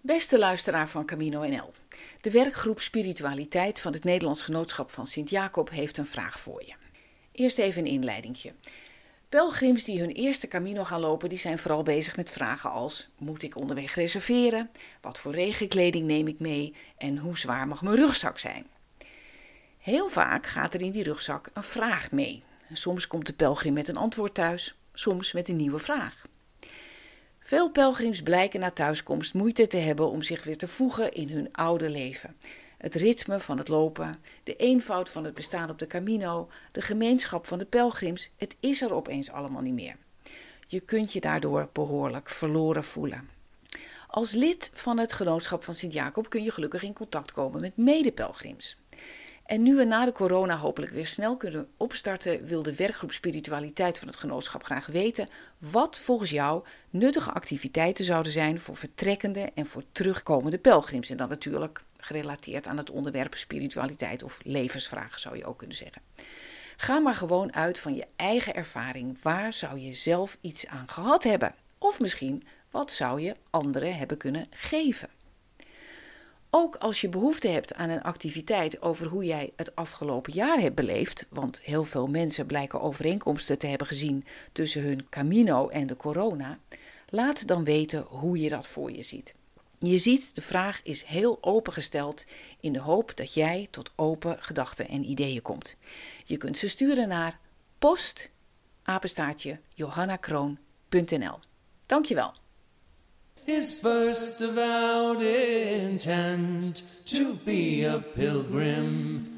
Beste luisteraar van Camino NL. De werkgroep Spiritualiteit van het Nederlands Genootschap van Sint-Jacob heeft een vraag voor je. Eerst even een inleidingje. Pelgrims die hun eerste Camino gaan lopen, die zijn vooral bezig met vragen als: moet ik onderweg reserveren? Wat voor regenkleding neem ik mee? En hoe zwaar mag mijn rugzak zijn? Heel vaak gaat er in die rugzak een vraag mee. Soms komt de pelgrim met een antwoord thuis, soms met een nieuwe vraag. Veel pelgrims blijken na thuiskomst moeite te hebben om zich weer te voegen in hun oude leven. Het ritme van het lopen, de eenvoud van het bestaan op de Camino, de gemeenschap van de pelgrims, het is er opeens allemaal niet meer. Je kunt je daardoor behoorlijk verloren voelen. Als lid van het genootschap van Sint-Jacob kun je gelukkig in contact komen met medepelgrims. En nu we na de corona hopelijk weer snel kunnen opstarten, wil de werkgroep Spiritualiteit van het genootschap graag weten wat volgens jou nuttige activiteiten zouden zijn voor vertrekkende en voor terugkomende pelgrims. En dan natuurlijk gerelateerd aan het onderwerp spiritualiteit of levensvragen zou je ook kunnen zeggen. Ga maar gewoon uit van je eigen ervaring. Waar zou je zelf iets aan gehad hebben? Of misschien, wat zou je anderen hebben kunnen geven? Ook als je behoefte hebt aan een activiteit over hoe jij het afgelopen jaar hebt beleefd, want heel veel mensen blijken overeenkomsten te hebben gezien tussen hun Camino en de corona, laat dan weten hoe je dat voor je ziet. Je ziet, de vraag is heel open gesteld in de hoop dat jij tot open gedachten en ideeën komt. Je kunt ze sturen naar post apenstaartje johannakroon.nl. Dankjewel. His first avowed intent to be a pilgrim